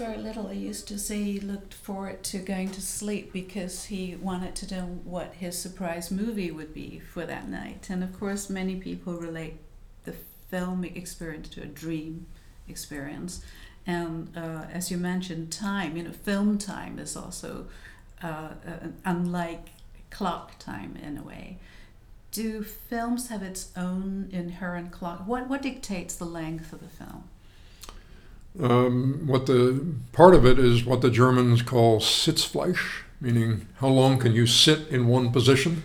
very little, I used to say he looked forward to going to sleep because he wanted to know what his surprise movie would be for that night. And of course, many people relate the film experience to a dream experience. And uh, as you mentioned, time, you know, film time is also uh, unlike clock time in a way. Do films have its own inherent clock? What, what dictates the length of a film? Um, what the part of it is what the Germans call Sitzfleisch, meaning how long can you sit in one position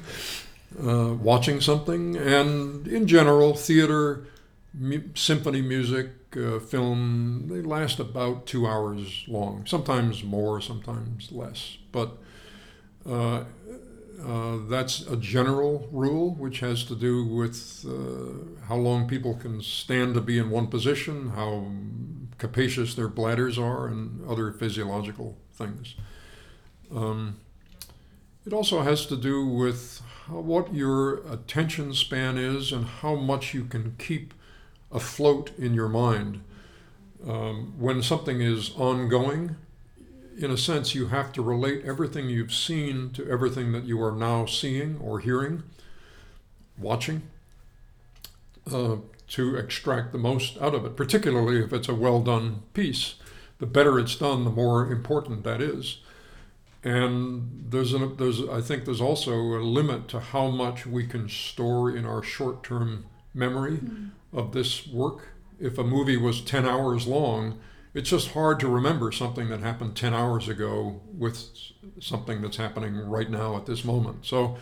uh, watching something. And in general, theater, mu- symphony music, uh, film, they last about two hours long, sometimes more, sometimes less. But uh, uh, that's a general rule, which has to do with uh, how long people can stand to be in one position, how capacious their bladders are, and other physiological things. Um, it also has to do with how, what your attention span is and how much you can keep afloat in your mind. Um, when something is ongoing, in a sense, you have to relate everything you've seen to everything that you are now seeing or hearing, watching, uh, to extract the most out of it, particularly if it's a well done piece. The better it's done, the more important that is. And there's, an, there's, I think there's also a limit to how much we can store in our short term memory mm. of this work. If a movie was 10 hours long, it's just hard to remember something that happened 10 hours ago with something that's happening right now at this moment. So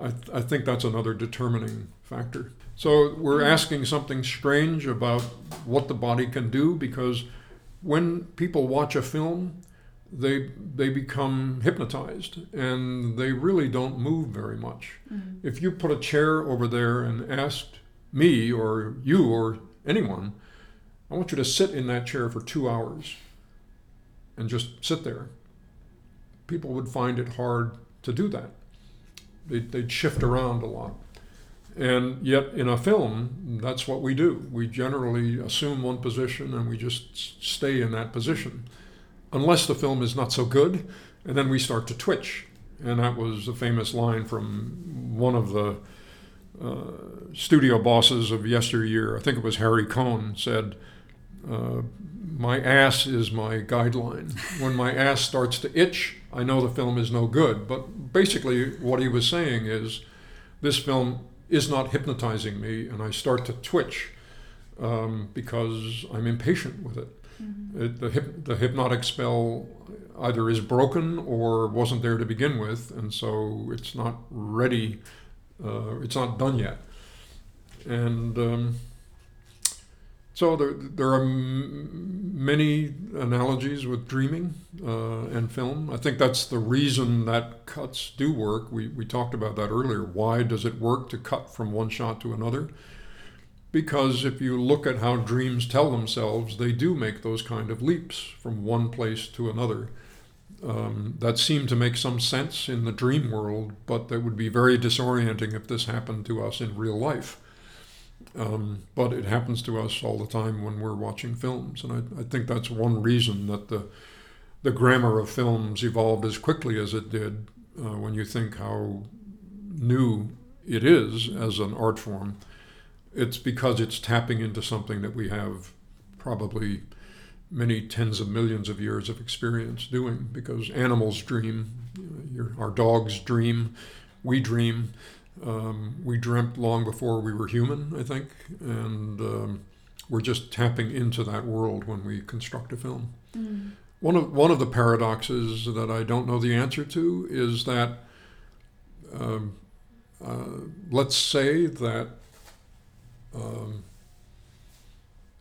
I, th- I think that's another determining factor. So we're asking something strange about what the body can do because when people watch a film, they they become hypnotized and they really don't move very much. Mm-hmm. If you put a chair over there and asked me or you or anyone, I want you to sit in that chair for two hours and just sit there. People would find it hard to do that. They'd, they'd shift around a lot. And yet, in a film, that's what we do. We generally assume one position and we just stay in that position, unless the film is not so good, and then we start to twitch. And that was a famous line from one of the uh, studio bosses of yesteryear. I think it was Harry Cohn said, uh, "My ass is my guideline. When my ass starts to itch, I know the film is no good." But basically, what he was saying is, this film is not hypnotizing me, and I start to twitch um, because I'm impatient with it. Mm-hmm. it the, the hypnotic spell either is broken or wasn't there to begin with, and so it's not ready, uh, it's not done yet. And um, so there, there are m- many analogies with dreaming uh, and film. I think that's the reason that cuts do work. We, we talked about that earlier. Why does it work to cut from one shot to another? Because if you look at how dreams tell themselves, they do make those kind of leaps from one place to another. Um, that seem to make some sense in the dream world, but that would be very disorienting if this happened to us in real life. Um, but it happens to us all the time when we're watching films, and I, I, think that's one reason that the the grammar of films evolved as quickly as it did. Uh, when you think how new it is as an art form, it's because it's tapping into something that we have probably many tens of millions of years of experience doing. Because animals dream, your, our dogs dream, we dream. Um, we dreamt long before we were human, I think, and um, we're just tapping into that world when we construct a film. Mm. One of one of the paradoxes that I don't know the answer to is that um, uh, let's say that um,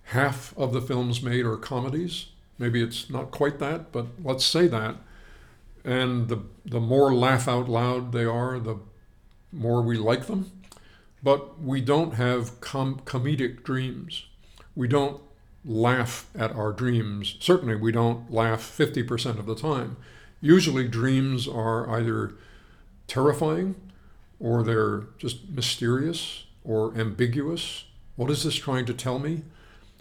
half of the films made are comedies. Maybe it's not quite that, but let's say that. And the the more laugh out loud they are, the more we like them. But we don't have com- comedic dreams. We don't laugh at our dreams. Certainly, we don't laugh 50% of the time. Usually, dreams are either terrifying or they're just mysterious or ambiguous. What is this trying to tell me?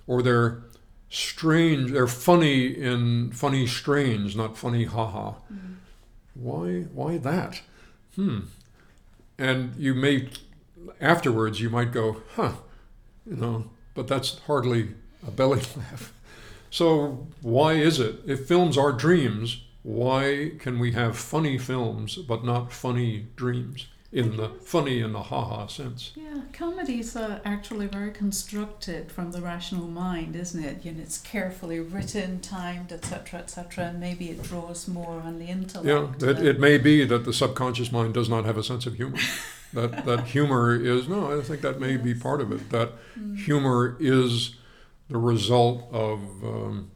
Or they're strange. They're funny in funny strange, not funny haha. Mm. Why? Why that? Hmm. And you may afterwards you might go, huh, you know, but that's hardly a belly laugh. So why is it if films are dreams? Why can we have funny films but not funny dreams? In the funny and the ha-ha sense. Yeah, comedies are actually very constructed from the rational mind, isn't it? You know, it's carefully written, timed, etc., etc., and maybe it draws more on the intellect. Yeah, it, it may be that the subconscious mind does not have a sense of humor. that that humor is no, I think that may yes. be part of it. That mm. humor is the result of um,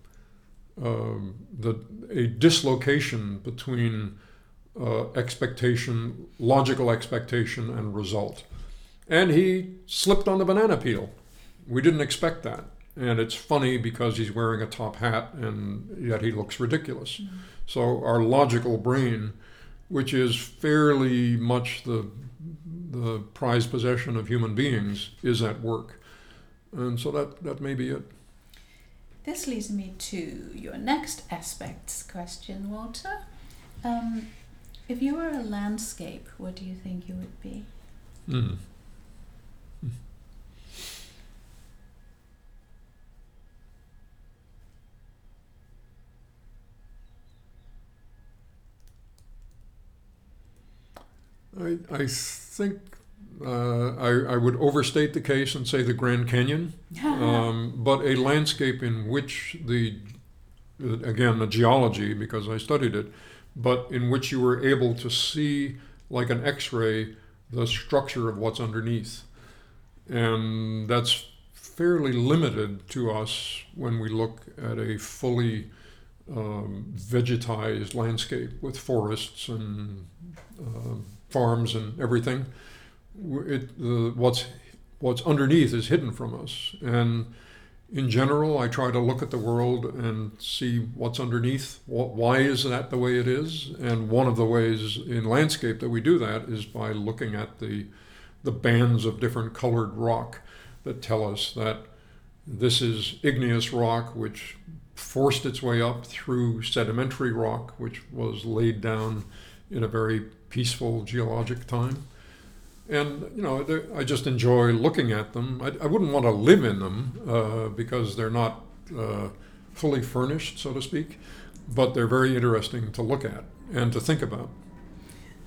uh, the a dislocation between uh, expectation, logical expectation, and result. And he slipped on the banana peel. We didn't expect that. And it's funny because he's wearing a top hat and yet he looks ridiculous. Mm-hmm. So our logical brain, which is fairly much the, the prized possession of human beings, is at work. And so that, that may be it. This leads me to your next aspects question, Walter. Um, if you were a landscape, what do you think you would be? Mm. I, I think uh, I, I would overstate the case and say the Grand Canyon, um, but a landscape in which the, again, the geology, because I studied it, but in which you were able to see, like an x ray, the structure of what's underneath. And that's fairly limited to us when we look at a fully um, vegetized landscape with forests and uh, farms and everything. It, the, what's, what's underneath is hidden from us. And in general, I try to look at the world and see what's underneath. why is that the way it is? And one of the ways in landscape that we do that is by looking at the the bands of different colored rock that tell us that this is igneous rock, which forced its way up through sedimentary rock, which was laid down in a very peaceful geologic time and you know I just enjoy looking at them. I, I wouldn't want to live in them uh, because they're not uh, fully furnished, so to speak, but they're very interesting to look at and to think about.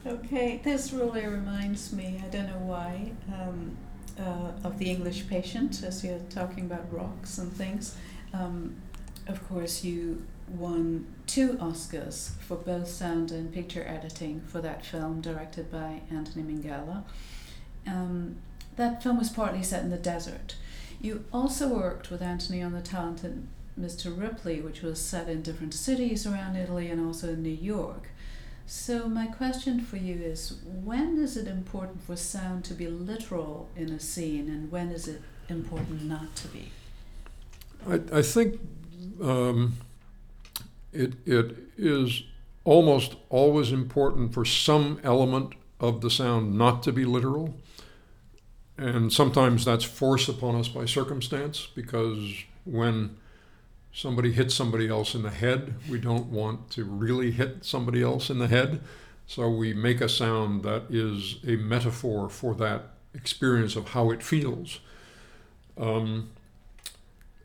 Okay, this really reminds me. I don't know why. Um, uh, of the English Patient, as you're talking about rocks and things. Um, of course, you won two Oscars for both sound and picture editing for that film, directed by Anthony Minghella um, that film was partly set in the desert. You also worked with Anthony on the talented Mr. Ripley, which was set in different cities around Italy and also in New York. So, my question for you is when is it important for sound to be literal in a scene, and when is it important not to be? I, I think um, it, it is almost always important for some element of the sound not to be literal. And sometimes that's forced upon us by circumstance because when somebody hits somebody else in the head, we don't want to really hit somebody else in the head. So we make a sound that is a metaphor for that experience of how it feels. Um,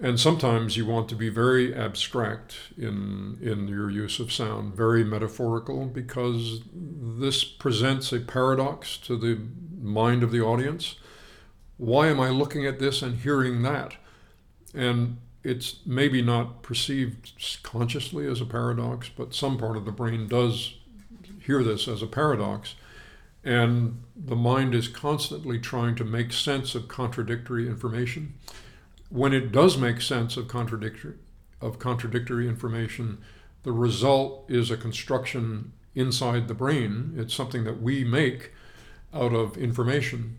and sometimes you want to be very abstract in, in your use of sound, very metaphorical, because this presents a paradox to the mind of the audience why am I looking at this and hearing that? And it's maybe not perceived consciously as a paradox, but some part of the brain does hear this as a paradox. And the mind is constantly trying to make sense of contradictory information. When it does make sense of contradictory, of contradictory information, the result is a construction inside the brain. It's something that we make out of information.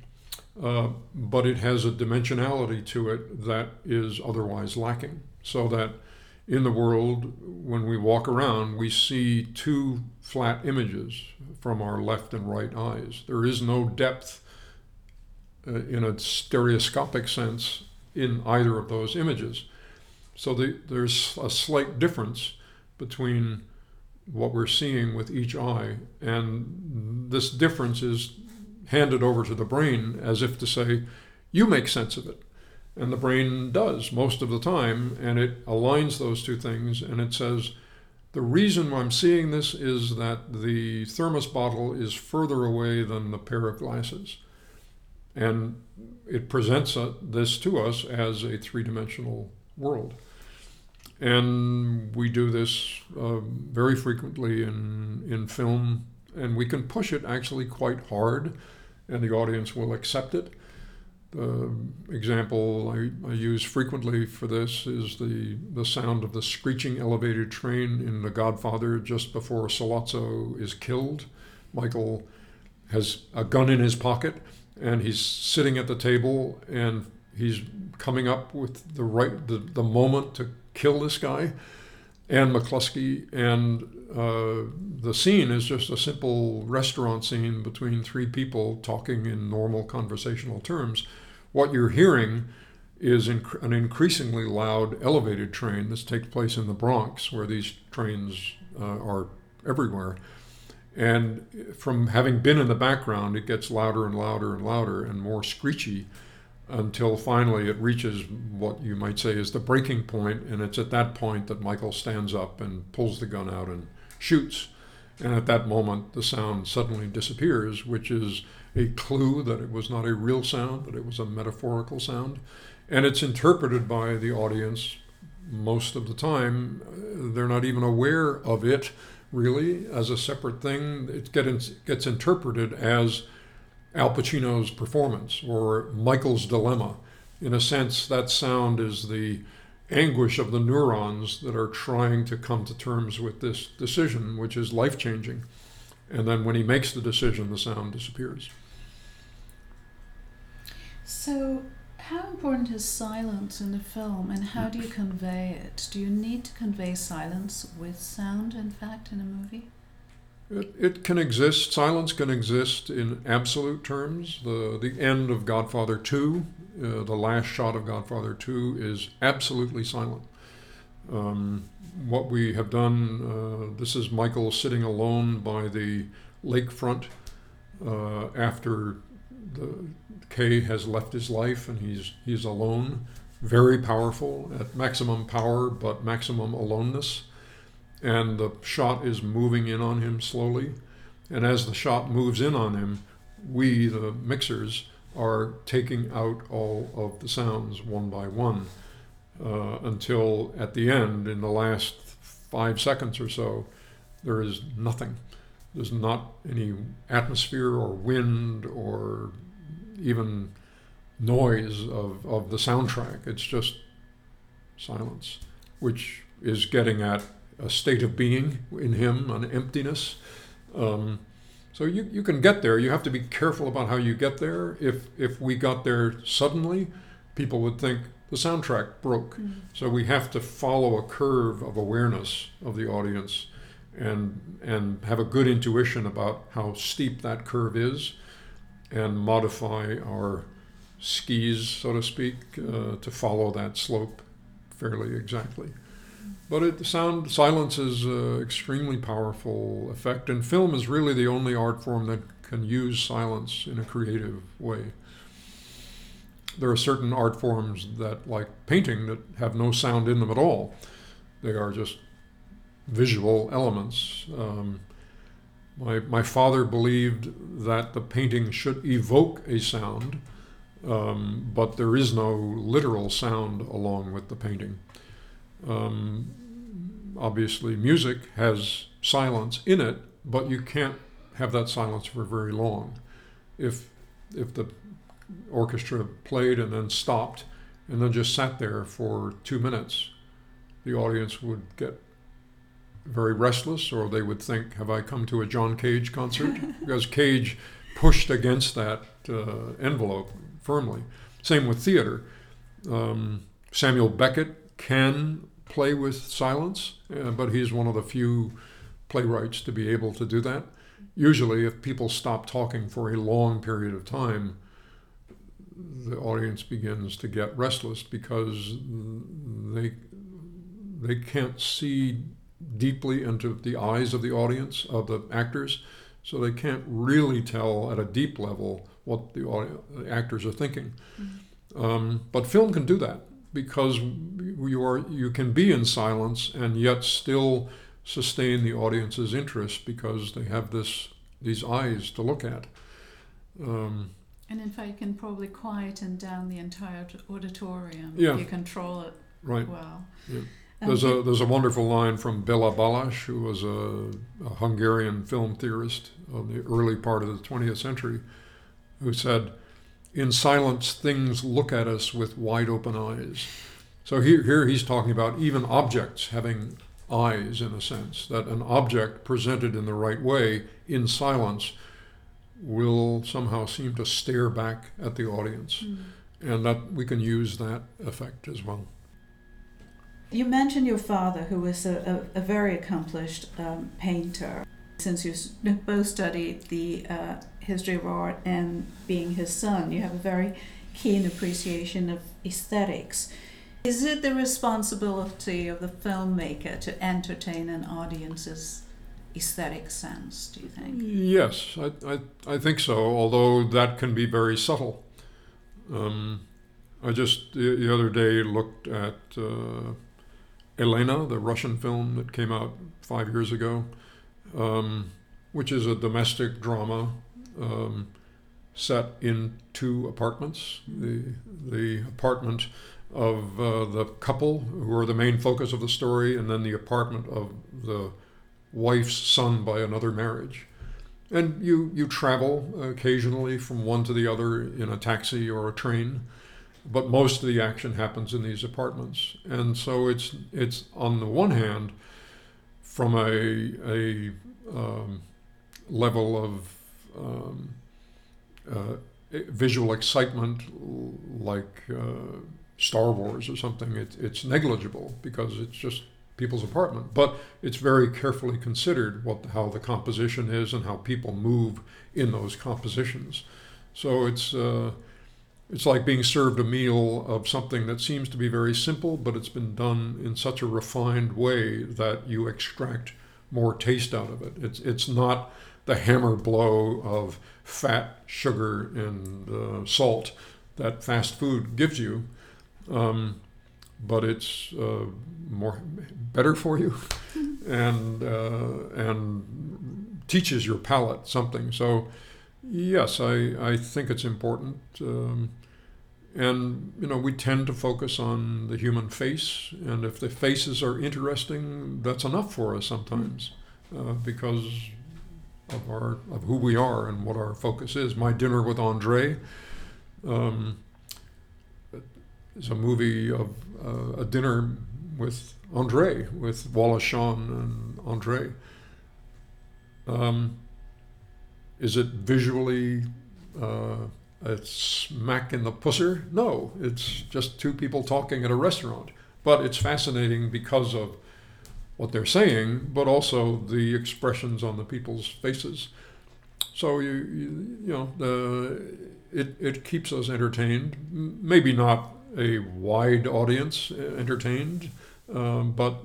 Uh, but it has a dimensionality to it that is otherwise lacking. So that in the world, when we walk around, we see two flat images from our left and right eyes. There is no depth uh, in a stereoscopic sense in either of those images. So the, there's a slight difference between what we're seeing with each eye, and this difference is handed over to the brain as if to say, you make sense of it. And the brain does most of the time, and it aligns those two things, and it says, the reason I'm seeing this is that the thermos bottle is further away than the pair of glasses. And it presents this to us as a three dimensional world. And we do this uh, very frequently in, in film, and we can push it actually quite hard, and the audience will accept it. The example I, I, use frequently for this is the, the sound of the screeching elevated train in The Godfather just before Sollozzo is killed. Michael has a gun in his pocket and he's sitting at the table and he's coming up with the right the, the moment to kill this guy and McCluskey and uh, the scene is just a simple restaurant scene between three people talking in normal conversational terms. What you're hearing is inc- an increasingly loud elevated train. This takes place in the Bronx, where these trains uh, are everywhere. And from having been in the background, it gets louder and louder and louder and more screechy until finally it reaches what you might say is the breaking point, and it's at that point that Michael stands up and pulls the gun out and shoots. And at that moment, the sound suddenly disappears, which is a clue that it was not a real sound, that it was a metaphorical sound. And it's interpreted by the audience most of the time. They're not even aware of it really as a separate thing. It gets, interpreted as Al Pacino's performance or Michael's dilemma. In a sense, that sound is the anguish of the neurons that are trying to come to terms with this decision, which is life changing. And then when he makes the decision, the sound disappears. So, how important is silence in the film and how do you convey it? Do you need to convey silence with sound, in fact, in a movie? It, it can exist, silence can exist in absolute terms. The, the end of Godfather 2, uh, the last shot of Godfather 2, is absolutely silent. Um, what we have done, uh, this is Michael sitting alone by the lakefront uh, after the Kay has left his life and he's he's alone. Very powerful at maximum power, but maximum aloneness. And the shot is moving in on him slowly. And as the shot moves in on him, we, the mixers, are taking out all of the sounds one by one uh, until at the end, in the last five seconds or so, there is nothing. There's not any atmosphere or wind or even noise of, of the soundtrack. It's just silence, which is getting at a state of being in him, an emptiness. Um, so you, you can get there. You have to be careful about how you get there. If if we got there suddenly, people would think the soundtrack broke. Mm-hmm. So we have to follow a curve of awareness of the audience and and have a good intuition about how steep that curve is and modify our skis, so to speak, uh, to follow that slope fairly exactly. But it, sound silence is an extremely powerful effect, and film is really the only art form that can use silence in a creative way. There are certain art forms that, like painting, that have no sound in them at all. They are just visual elements. Um, my, my father believed that the painting should evoke a sound, um, but there is no literal sound along with the painting. Um, obviously, music has silence in it, but you can't have that silence for very long. If if the orchestra played and then stopped and then just sat there for two minutes, the audience would get very restless, or they would think, "Have I come to a John Cage concert?" because Cage pushed against that uh, envelope firmly. Same with theater. Um, Samuel Beckett can play with silence, uh, but he's one of the few playwrights to be able to do that. Usually, if people stop talking for a long period of time, the audience begins to get restless because they they can't see deeply into the eyes of the audience of the actors, so they can't really tell at a deep level what the, audio, the actors are thinking. Mm-hmm. Um, but film can do that because you are you can be in silence and yet still sustain the audience's interest because they have this these eyes to look at. Um, and in fact, you can probably quieten down the entire auditorium yeah. if you control it right. well. Yeah. There's a there's a wonderful line from Bela Balázs, who was a, a, Hungarian film theorist of the early part of the 20th century, who said, "In silence, things look at us with wide open eyes." So here here he's talking about even objects having eyes in a sense that an object presented in the right way in silence will somehow seem to stare back at the audience, mm. and that we can use that effect as well. You mentioned your father, who was a, a, a very accomplished um, painter. Since you both studied the uh, history of art and being his son, you have a very keen appreciation of aesthetics. Is it the responsibility of the filmmaker to entertain an audience's aesthetic sense, do you think? Yes, I, I, I think so, although that can be very subtle. Um, I just the, the, other day looked at uh, Elena, the Russian film that came out five years ago, um, which is a domestic drama um, set in two apartments. The, the apartment of uh, the couple, who are the main focus of the story, and then the apartment of the wife's son by another marriage. And you, you travel occasionally from one to the other in a taxi or a train but most of the action happens in these apartments. And so it's it's on the one hand from a a um, level of um, uh, visual excitement like uh, Star Wars or something. It, it's negligible because it's just people's apartment, but it's very carefully considered what how the composition is and how people move in those compositions. So it's uh, it's like being served a meal of something that seems to be very simple, but it's been done in such a refined way that you extract more taste out of it. It's, it's not the hammer blow of fat, sugar, and uh, salt that fast food gives you, um, but it's uh, more better for you, and uh, and teaches your palate something. So, yes, I I think it's important. Um, and you know we tend to focus on the human face and if the faces are interesting that's enough for us sometimes uh, because of our of who we are and what our focus is my dinner with andre um, is a movie of uh, a dinner with andre with wallace shawn and andre um, is it visually uh, a smack in the pusser. No, it's just two people talking at a restaurant. But it's fascinating because of what they're saying, but also the expressions on the people's faces. So you you, you know it it keeps us entertained. Maybe not a wide audience entertained, um, but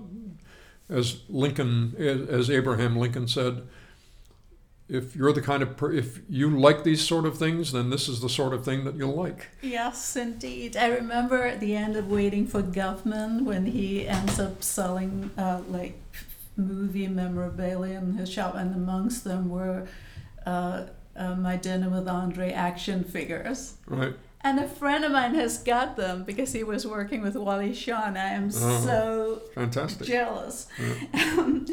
as Lincoln as Abraham Lincoln said if you're the kind of per- if you like these sort of things, then this is the sort of thing that you'll like. Yes, indeed. I remember at the end of Waiting for Guffman when he ends up selling uh, like movie memorabilia in his shop, and amongst them were uh, uh, my dinner with Andre action figures. Right. And a friend of mine has got them because he was working with Wally Shawn. I am uh-huh. so fantastic jealous. Yeah.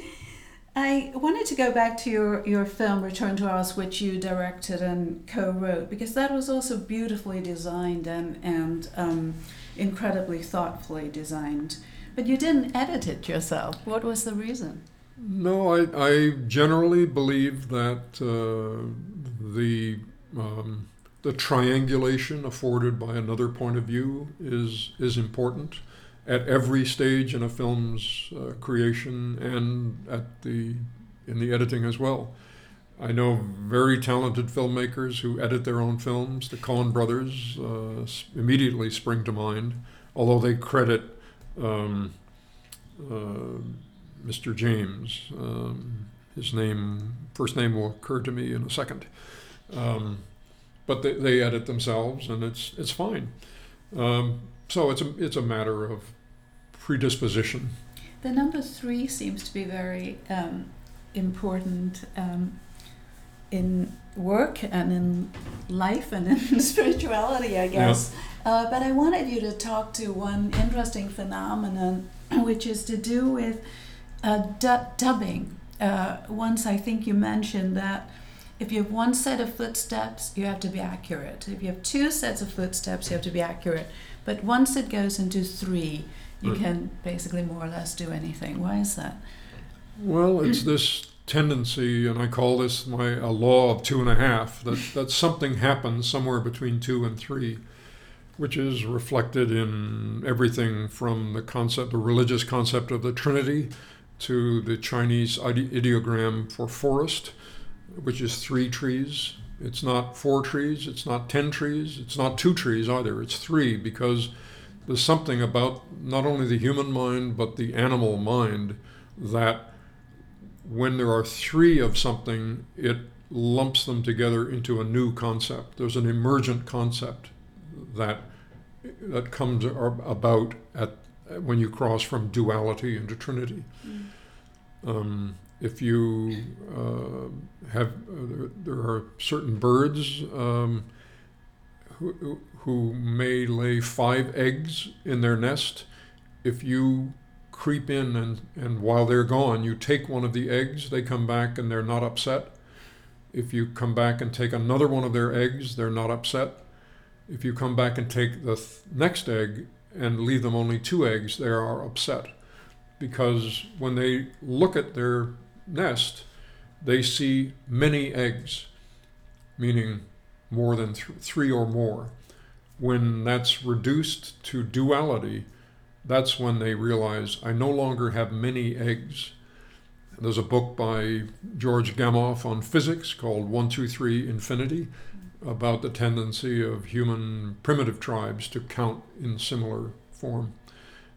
I wanted to go back to your, your film Return to Oz, which you directed and co-wrote, because that was also beautifully designed and and um, incredibly thoughtfully designed. But you didn't edit it yourself. What was the reason? No, I, I generally believe that uh, the um, the triangulation afforded by another point of view is is important at every stage in a film's uh, creation and at the in the editing as well. I know very talented filmmakers who edit their own films. The Coen brothers uh, immediately spring to mind, although they credit um, uh, Mr. Jaynes. Um, his name, first name will occur to me in a second. Um, but they, they edit themselves, and it's it's fine. So it's a it's a matter of predisposition. The number three seems to be very um, important um, in work and in life and in spirituality, I guess. Yeah. Uh, but I wanted you to talk to one interesting phenomenon, which is to do with uh, du- dubbing. Uh, once I think you mentioned that if you have one set of footsteps, you have to be accurate. If you have two sets of footsteps, you have to be accurate. But once it goes into three, you mm. can basically more or less do anything. Why is that? Well, it's this tendency, and I call this my a law of two and a half, that, that something happens somewhere between two and three, which is reflected in everything from the concept, the religious concept of the Trinity, to the Chinese ideogram for forest which is three trees. It's not four trees, it's not 10 trees, it's not two trees either, it's three because there's something about not only the human mind but the animal mind that when there are three of something, it lumps them together into a new concept. There's an emergent concept that that comes about at when you cross from duality into trinity. Mm. Um, if you uh, have, uh, there are certain birds um, who, who may lay five eggs in their nest. If you creep in and, and while they're gone, you take one of the eggs, they come back and they're not upset. If you come back and take another one of their eggs, they're not upset. If you come back and take the th- next egg and leave them only two eggs, they are upset. Because when they look at their nest, they see many eggs, meaning more than th- three or more. When that's reduced to duality, that's when they realize I no longer have many eggs. There's a book by George Gamow on physics called 123 Infinity about the tendency of human primitive tribes to count in similar form.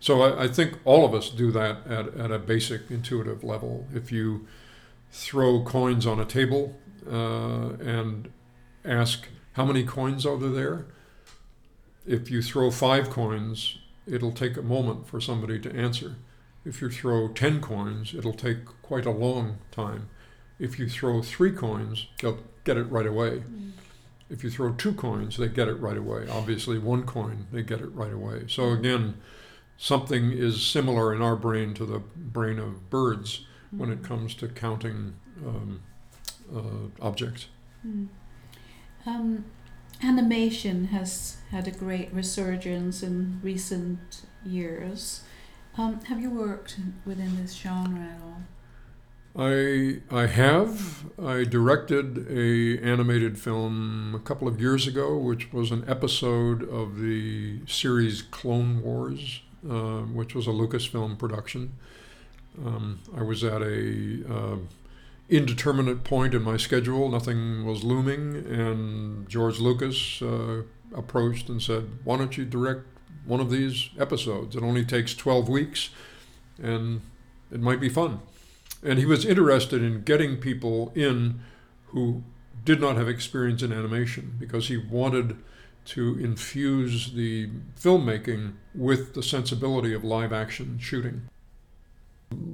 So I, I, think all of us do that at, at a basic intuitive level. If you throw coins on a table uh, and ask how many coins are there, if you throw five coins, it'll take a moment for somebody to answer. If you throw 10 coins, it'll take quite a long time. If you throw three coins, they'll get it right away. Mm. If you throw two coins, they get it right away. Obviously, one coin, they get it right away. So, again, something is similar in our brain to the brain of birds when it mm. comes to counting um, uh, objects. Mm. Um, animation has had a great resurgence in recent years. Um, have you worked within this genre at all? I I have. I directed a animated film a couple of years ago, which was an episode of the series Clone Wars uh, which was a Lucasfilm production. Um, I was at a uh, indeterminate point in my schedule. Nothing was looming, and George Lucas uh, approached and said, "Why don't you direct one of these episodes? It only takes 12 weeks, and it might be fun." And he was interested in getting people in who did not have experience in animation because he wanted to infuse the filmmaking with the sensibility of live action shooting.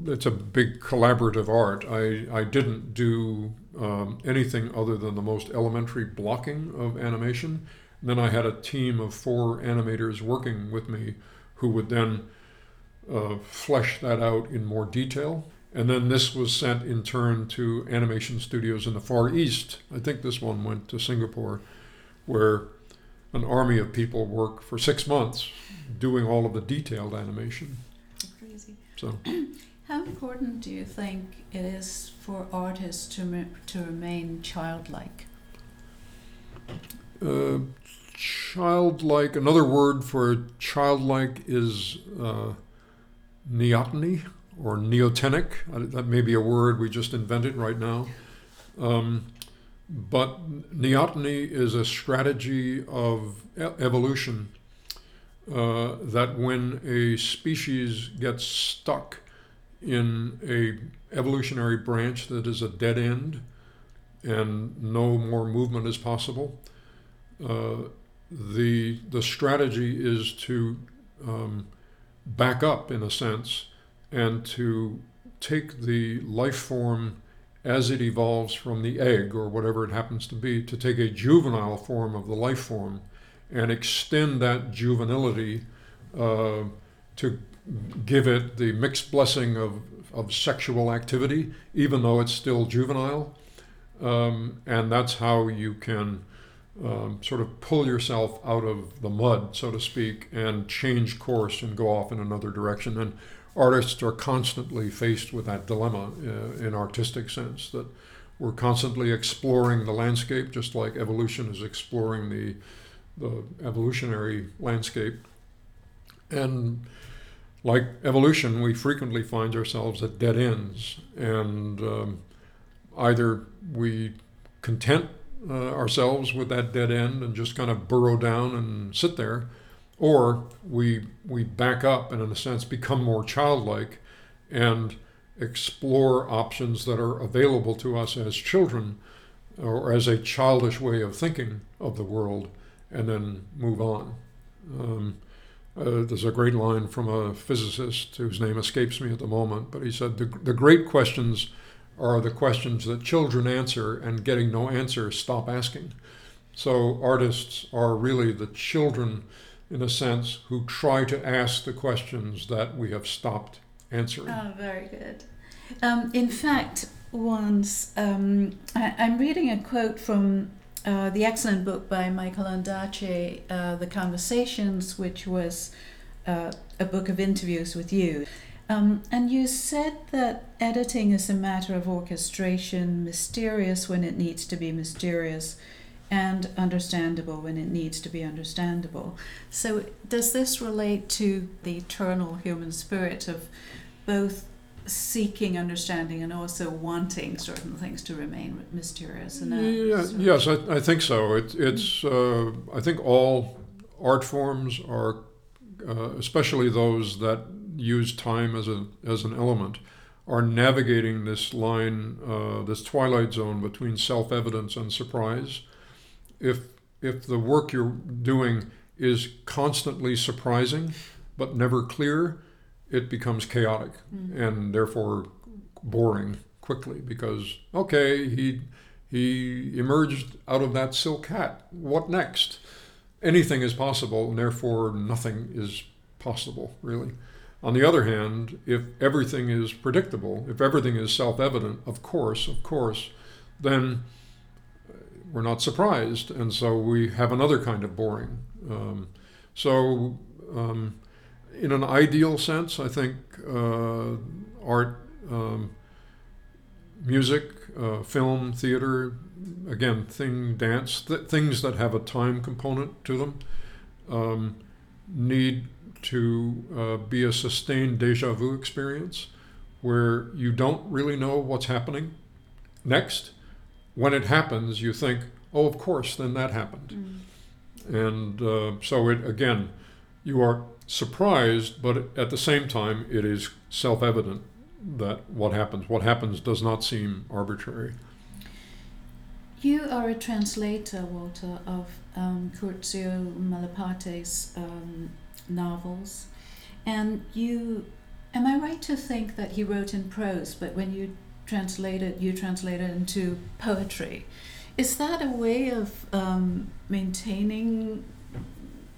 It's a big collaborative art. I, I didn't do um, anything other than the most elementary blocking of animation. Then I had a team of four animators working with me who would then uh, flesh that out in more detail. And then this was sent in turn to animation studios in the Far East. I think this one went to Singapore, where an army of people work for six months doing all of the detailed animation. Crazy. So, how important do you think it is for artists to to remain childlike? Uh, childlike. Another word for childlike is uh, neoteny or neotenic. That may be a word we just invented right now. Um, but neoteny is a strategy of evolution uh, that when a species gets stuck in a evolutionary branch that is a dead end and no more movement is possible, uh, the the strategy is to um, back up in a sense and to take the life form as it evolves from the egg or whatever it happens to be to take a juvenile form of the life form and extend that juvenility uh, to give it the mixed blessing of, of sexual activity, even though it's still juvenile. Um, and that's how you can um, sort of pull yourself out of the mud, so to speak, and change course and go off in another direction. And artists are constantly faced with that dilemma uh, in artistic sense that we're constantly exploring the landscape, just like evolution is exploring the the evolutionary landscape. And like evolution, we frequently find ourselves at dead ends, and um, either we content uh, ourselves with that dead end and just kind of burrow down and sit there, or we we back up and in a sense become more childlike and explore options that are available to us as children or as a childish way of thinking of the world and then move on. Um, uh, there's a great line from a physicist whose name escapes me at the moment, but he said, The, the great questions are the questions that children answer, and getting no answer, stop asking. So artists are really the children, in a sense, who try to ask the questions that we have stopped answering. Oh, very good. Um, in fact, once um, I, am reading a quote from uh, the excellent book by Michael Ondaatje, uh, The Conversations, which was uh, a book of interviews with you. Um, and you said that editing is a matter of orchestration, mysterious when it needs to be mysterious, and understandable when it needs to be understandable. So, does this relate to the eternal human spirit of both seeking understanding and also wanting certain things to remain mysterious. And yeah, yes, I, I, think so. It, it's uh, I think all art forms are, uh, especially those that use time as a as an element, are navigating this line, uh, this twilight zone between self-evidence and surprise. If if the work you're doing is constantly surprising but never clear, it becomes chaotic mm. and therefore boring quickly because okay he he emerged out of that silk hat. What next? Anything is possible and therefore nothing is possible really. On the other hand if everything is predictable if everything is self-evident of course of course then we're not surprised and so we have another kind of boring um, so um, in an ideal sense, I think uh, art, um, music, uh, film, theater, again, thing, dance, th- things that have a time component to them, um, need to uh, be a sustained deja vu experience where you don't really know what's happening next. When it happens, you think, oh, of course, then that happened. Mm. And uh, so it, again, you are surprised, but at the same time, it is self evident that what happens, what happens does not seem arbitrary. You are a translator, Walter, of um, Curzio Malaparte's um, novels, and you. Am I right to think that he wrote in prose, but when you translated, you translated into poetry? Is that a way of um, maintaining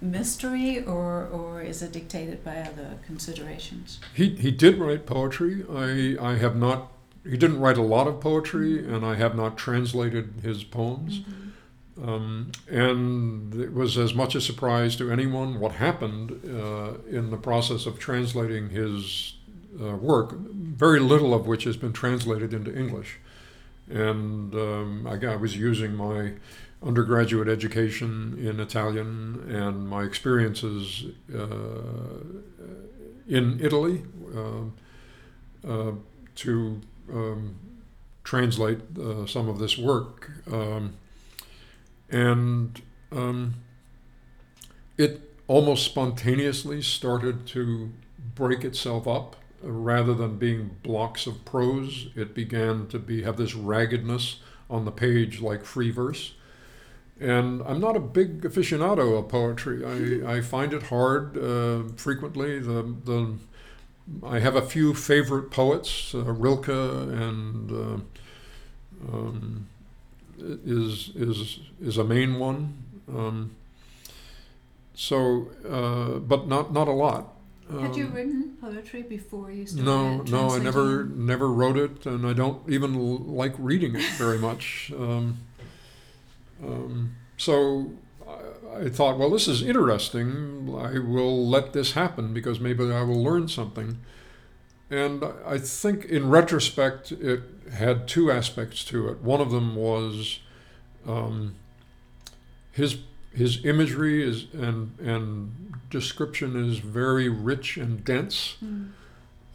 mystery or, or is it dictated by other considerations? He, he did write poetry. I, I have not, he didn't write a lot of poetry, mm-hmm. and I have not translated his poems. Mm-hmm. Um, and it was as much a surprise to anyone what happened uh, in the process of translating his uh, work, very little of which has been translated into English. And um, I, I was using my undergraduate education in Italian and my experiences uh, in Italy uh, uh, to um, translate uh, some of this work. Um, and um, it almost spontaneously started to break itself up rather than being blocks of prose. It began to be have this raggedness on the page like free verse. And I'm not a big aficionado of poetry. I, I find it hard uh, frequently. The, the I have a few favorite poets, uh, Rilke and uh, um, is is is a main one. Um, so, uh, but not not a lot. Had you um, written poetry before you started? No, no, I never never wrote it, and I don't even l- like reading it very much. Um, um, so I, I, thought, well, this is interesting. I will let this happen because maybe I will learn something. And I think, in retrospect, it had two aspects to it. One of them was um, his his imagery is and and description is very rich and dense, mm.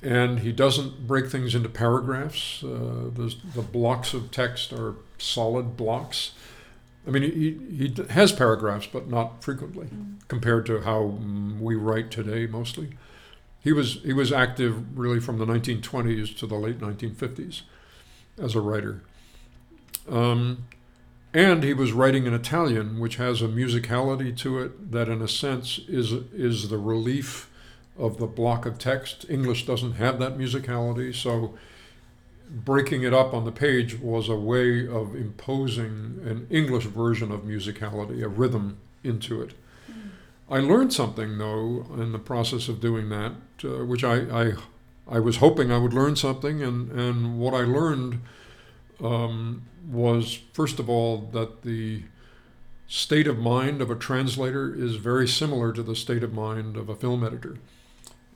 and he doesn't break things into paragraphs. Uh, the the blocks of text are solid blocks. I mean, he, he has paragraphs, but not frequently mm. compared to how we write today mostly. He was he was active really from the 1920s to the late 1950s as a writer. Um, and he was writing in Italian, which has a musicality to it that, in a sense, is is the relief of the block of text. English doesn't have that musicality, so breaking it up on the page was a way of imposing an English version of musicality, a rhythm into it. Mm. I learned something though in the process of doing that, uh, which I, I I was hoping I would learn something, and and what I learned um, was, first of all, that the state of mind of a translator is very similar to the state of mind of a film editor.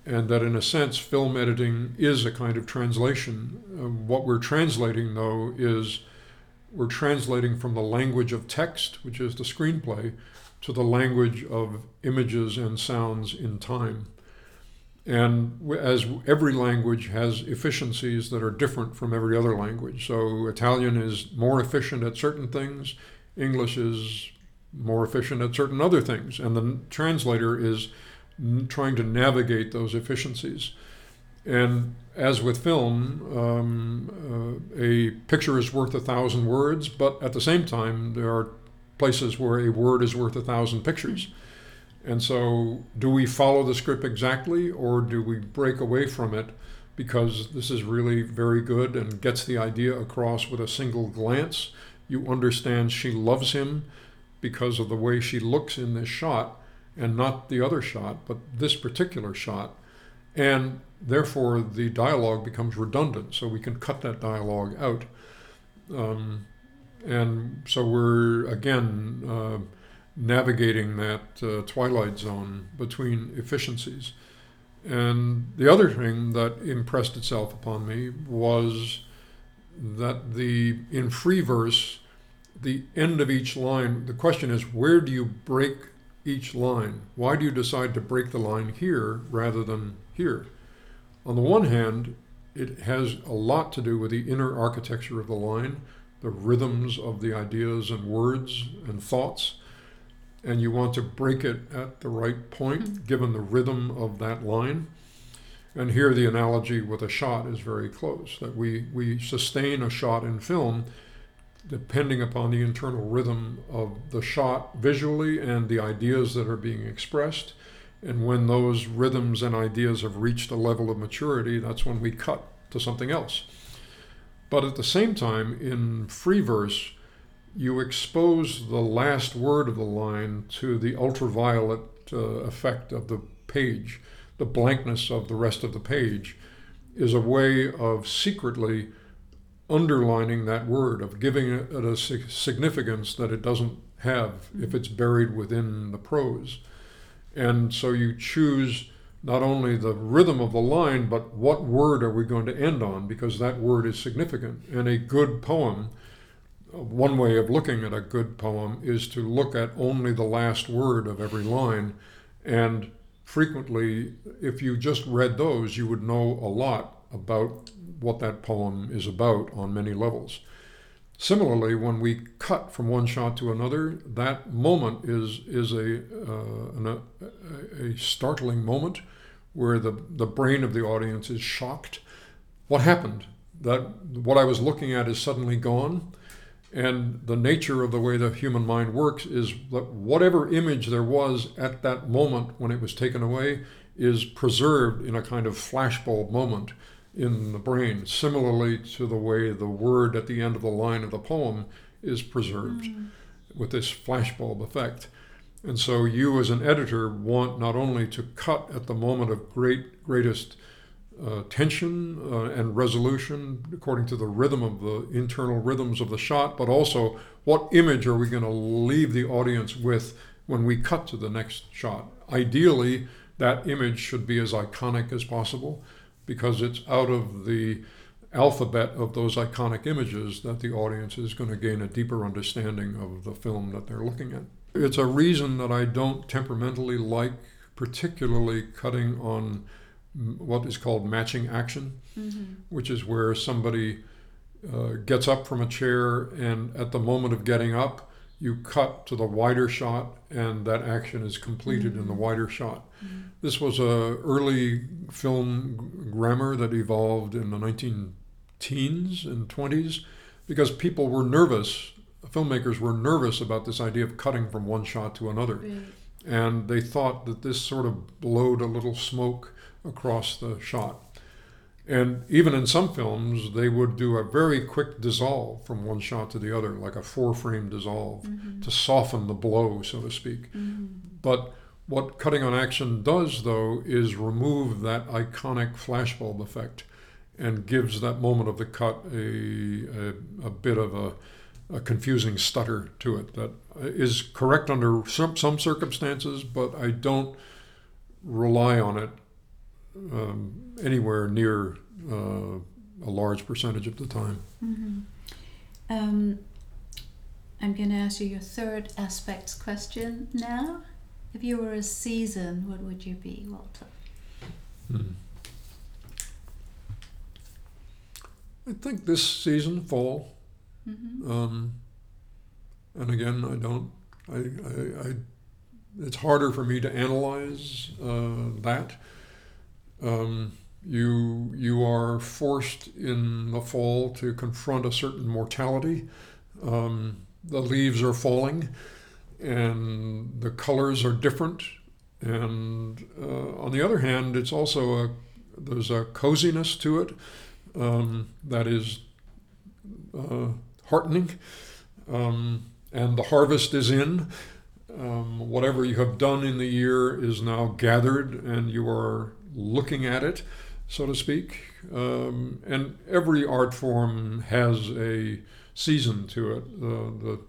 And that, in a sense, film editing is a kind of translation. Uh, what we're translating, though, is we're translating from the language of text, which is the screenplay, to the language of images and sounds in time. And as every language has efficiencies that are different from every other language. So Italian is more efficient at certain things, English is more efficient at certain other things. And the translator is trying to navigate those efficiencies. And as with film, um, uh, a picture is worth a thousand words, but at the same time, there are places where a word is worth a thousand pictures. And so, do we follow the script exactly, or do we break away from it because this is really very good and gets the idea across with a single glance? You understand she loves him because of the way she looks in this shot, and not the other shot, but this particular shot. And therefore, the dialogue becomes redundant, so we can cut that dialogue out. Um, and so, we're again. Uh, navigating that uh, twilight zone between efficiencies. And the other thing that impressed itself upon me was that the in free verse, the end of each line, the question is where do you break each line? Why do you decide to break the line here rather than here? On the one hand, it has a lot to do with the inner architecture of the line, the rhythms of the ideas and words and thoughts and you want to break it at the right point, mm-hmm. given the rhythm of that line. And here the analogy with a shot is very close, that we, we sustain a shot in film depending upon the internal rhythm of the shot visually and the ideas that are being expressed. And when those rhythms and ideas have reached a level of maturity, that's when we cut to something else. But at the same time, in free verse, you expose the last word of the line to the ultraviolet uh, effect of the page. The blankness of the rest of the page is a way of secretly underlining that word, of giving it a significance that it doesn't have if it's buried within the prose. And so you choose not only the rhythm of the line, but what word are we going to end on, because that word is significant. And a good poem one way of looking at a good poem is to look at only the last word of every line. And frequently, if you just read those, you would know a lot about what that poem is about on many levels. Similarly, when we cut from one shot to another, that moment is is a uh, an, a, a startling moment where the, the brain of the audience is shocked. What happened? That what I was looking at is suddenly gone. And the nature of the way the human mind works is that whatever image there was at that moment when it was taken away is preserved in a kind of flashbulb moment in the brain, similarly to the way the word at the end of the line of the poem is preserved mm. with this flashbulb effect. And so you, as an editor, want not only to cut at the moment of great greatest uh, tension uh, and resolution according to the rhythm of the internal rhythms of the shot, but also what image are we going to leave the audience with when we cut to the next shot? Ideally, that image should be as iconic as possible because it's out of the alphabet of those iconic images that the audience is going to gain a deeper understanding of the film that they're looking at. It's a reason that I don't temperamentally like particularly cutting on what is called matching action, mm-hmm. which is where somebody uh, gets up from a chair and at the moment of getting up, you cut to the wider shot and that action is completed mm-hmm. in the mm-hmm. wider shot. Mm-hmm. This was a early film grammar that evolved in the 19 teens and 20s because people were nervous filmmakers were nervous about this idea of cutting from one shot to another. Right. And they thought that this sort of blowed a little smoke across the shot. And even in some films, they would do a very quick dissolve from one shot to the other, like a four frame dissolve mm-hmm. to soften the blow, so to speak. Mm-hmm. But what cutting on action does, though, is remove that iconic flashbulb effect and gives that moment of the cut a, a, a bit of a, a confusing stutter to it that is correct under some, some circumstances, but I don't rely on it um, anywhere near uh, a large percentage of the time. Mm-hmm. Um, I'm going to ask you your third aspects question now. If you were a season, what would you be, Walter? Hmm. I think this season, fall. Mm-hmm. Um, and again, I don't. I, I, I, it's harder for me to analyze uh, that. Um, you you are forced in the fall to confront a certain mortality. Um, the leaves are falling, and the colors are different. And uh, on the other hand, it's also a there's a coziness to it um, that is uh, heartening. Um, and the harvest is in. Um, whatever you have done in the year is now gathered, and you are looking at it, so to speak. Um, and every art form has a season to it. Uh, the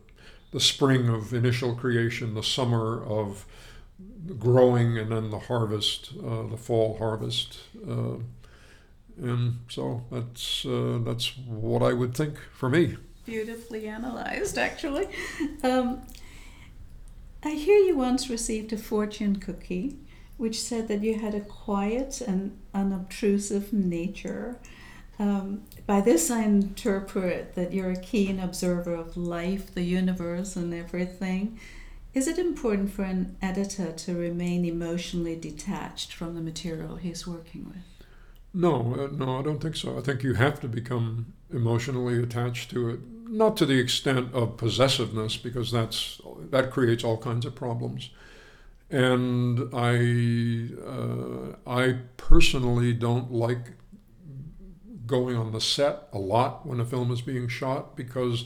the spring of initial creation, the summer of growing, and then the harvest, uh, the fall harvest. Uh, and so that's uh, that's what I would think for me beautifully analyzed, actually. Um, I hear you once received a fortune cookie which said that you had a quiet and unobtrusive nature. Um, by this, I interpret that you're a keen observer of life, the universe, and everything. Is it important for an editor to remain emotionally detached from the material he's working with? No, uh, no, I don't think so. I think you have to become emotionally attached to it, not to the extent of possessiveness, because that's that creates all kinds of problems. And I, uh, I personally don't like going on the set a lot when a film is being shot because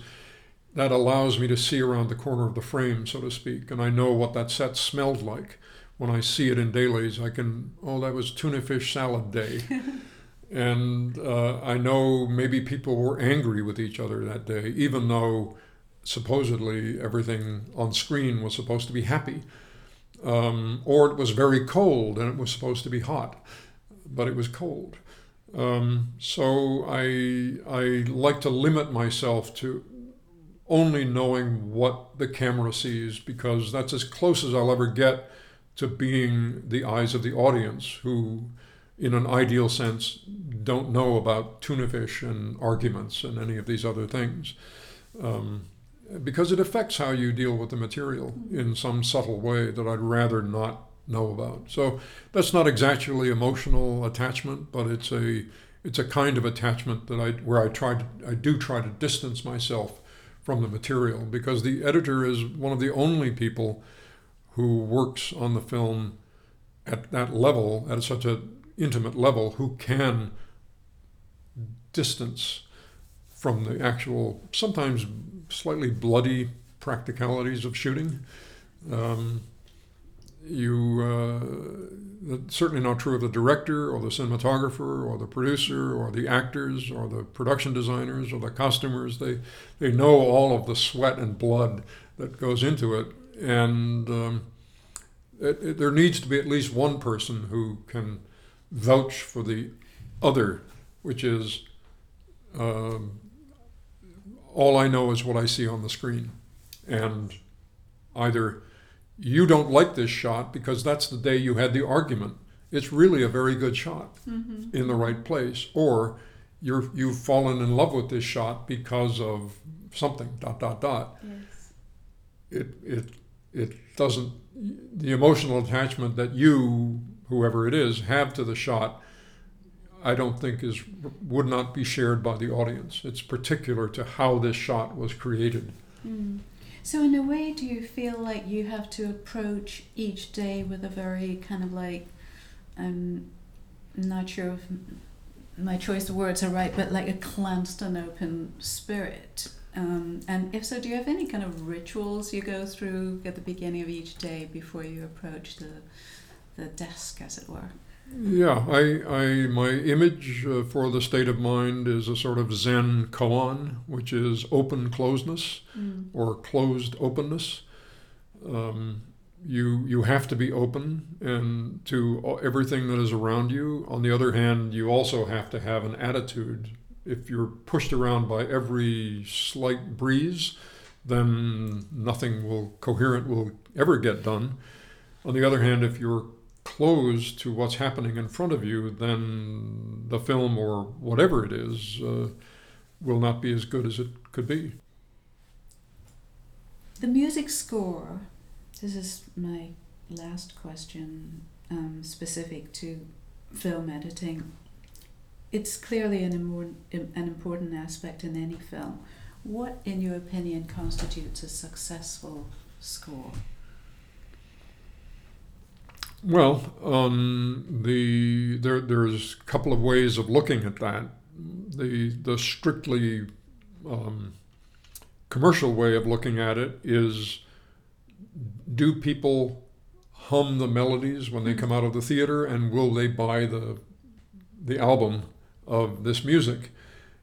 that allows me to see around the corner of the frame, so to speak, and I know what that set smelled like when I see it in dailies, I can, oh, that was tuna fish salad day. and uh, I know maybe people were angry with each other that day, even though supposedly everything on screen was supposed to be happy. Um, or it was very cold and it was supposed to be hot, but it was cold. Um, so I, I like to limit myself to only knowing what the camera sees because that's as close as I'll ever get to being the eyes of the audience who, in an ideal sense, don't know about tuna fish and arguments and any of these other things. Um, because it affects how you deal with the material in some subtle way that I'd rather not know about. So that's not exactly emotional attachment, but it's a it's a kind of attachment that I where I try to, I do try to distance myself from the material because the editor is one of the only people who works on the film at that level at such an intimate level who can distance from the actual sometimes slightly bloody practicalities of shooting. Um, you uh, certainly not true of the director or the cinematographer or the producer or the actors or the production designers or the costumers. They they know all of the sweat and blood that goes into it, and um, it, it, there needs to be at least one person who can vouch for the other, which is. Um, all I know is what I see on the screen, and either you don't like this shot because that's the day you had the argument. It's really a very good shot mm-hmm. in the right place, or you're you've fallen in love with this shot because of something. Dot dot dot. Yes. It it it doesn't the emotional attachment that you whoever it is have to the shot I don't think is would not be shared by the audience. It's particular to how this shot was created. Mm. So, in a way, do you feel like you have to approach each day with a very kind of like, I'm not sure if my choice of words are right, but like a cleansed and open spirit? Um, and if so, do you have any kind of rituals you go through at the beginning of each day before you approach the, the desk, as it were? Yeah, I, I my image uh, for the state of mind is a sort of Zen koan, which is open closeness mm. or closed openness. Um, you you have to be open and to everything that is around you. On the other hand, you also have to have an attitude. If you're pushed around by every slight breeze, then nothing will coherent will ever get done. On the other hand, if you're closed to what's happening in front of you, then the film or whatever it is uh, will not be as good as it could be. The music score, this is my last question um, specific to film editing. It's clearly an, an important aspect in any film. What, in your opinion, constitutes a successful score? Well, um, the there there's a couple of ways of looking at that. The the strictly um, commercial way of looking at it is: do people hum the melodies when they come out of the theater, and will they buy the the album of this music?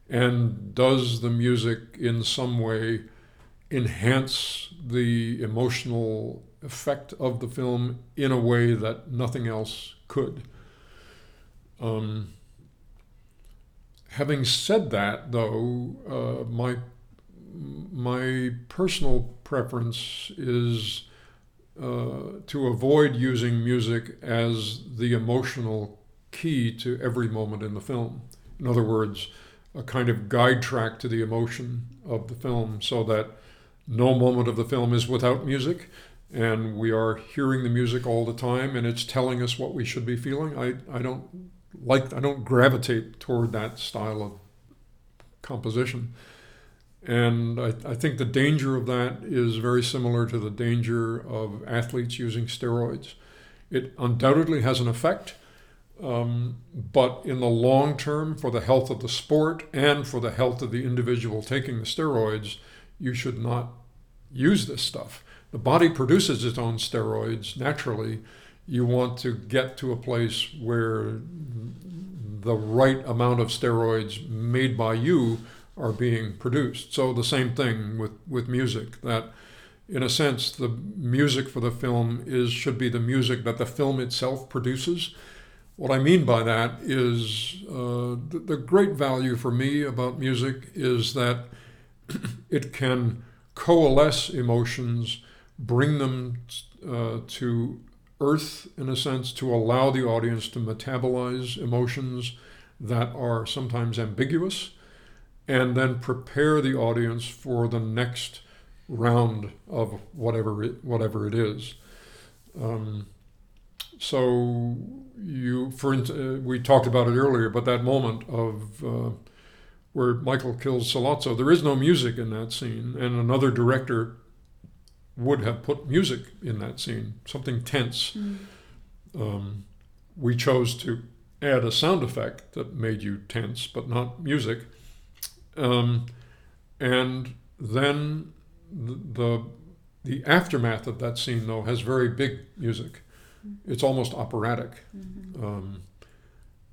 And does the music in some way enhance the emotional effect of the film in a way that nothing else could. Um, having said that, though, uh, my my personal preference is uh, to avoid using music as the emotional key to every moment in the film. In other words, a kind of guide track to the emotion of the film, so that no moment of the film is without music, and we are hearing the music all the time and it's telling us what we should be feeling. I, I don't like i don't gravitate toward that style of composition. And I, I think the danger of that is very similar to the danger of athletes using steroids. It undoubtedly has an effect um, but in the long term for the health of the sport and for the health of the individual taking the steroids you should not use this stuff the body produces its own steroids naturally. You want to get to a place where the right amount of steroids made by you are being produced. So the same thing with, with music, that in a sense the music for the film is should be the music that the film itself produces. What I mean by that is uh, the, the great value for me about music is that it can coalesce emotions bring them uh, to earth in a sense to allow the audience to metabolize emotions that are sometimes ambiguous and then prepare the audience for the next round of whatever it, whatever it is. Um, so you, for uh, we talked about it earlier, but that moment of uh, where Michael kills Sollozzo, there is no music in that scene, and another director would have put music in that scene, something tense. Mm. Um, we chose to add a sound effect that made you tense, but not music. Um, and then the, the, the aftermath of that scene, though, has very big music. Mm-hmm. It's almost operatic. Mm-hmm. Um,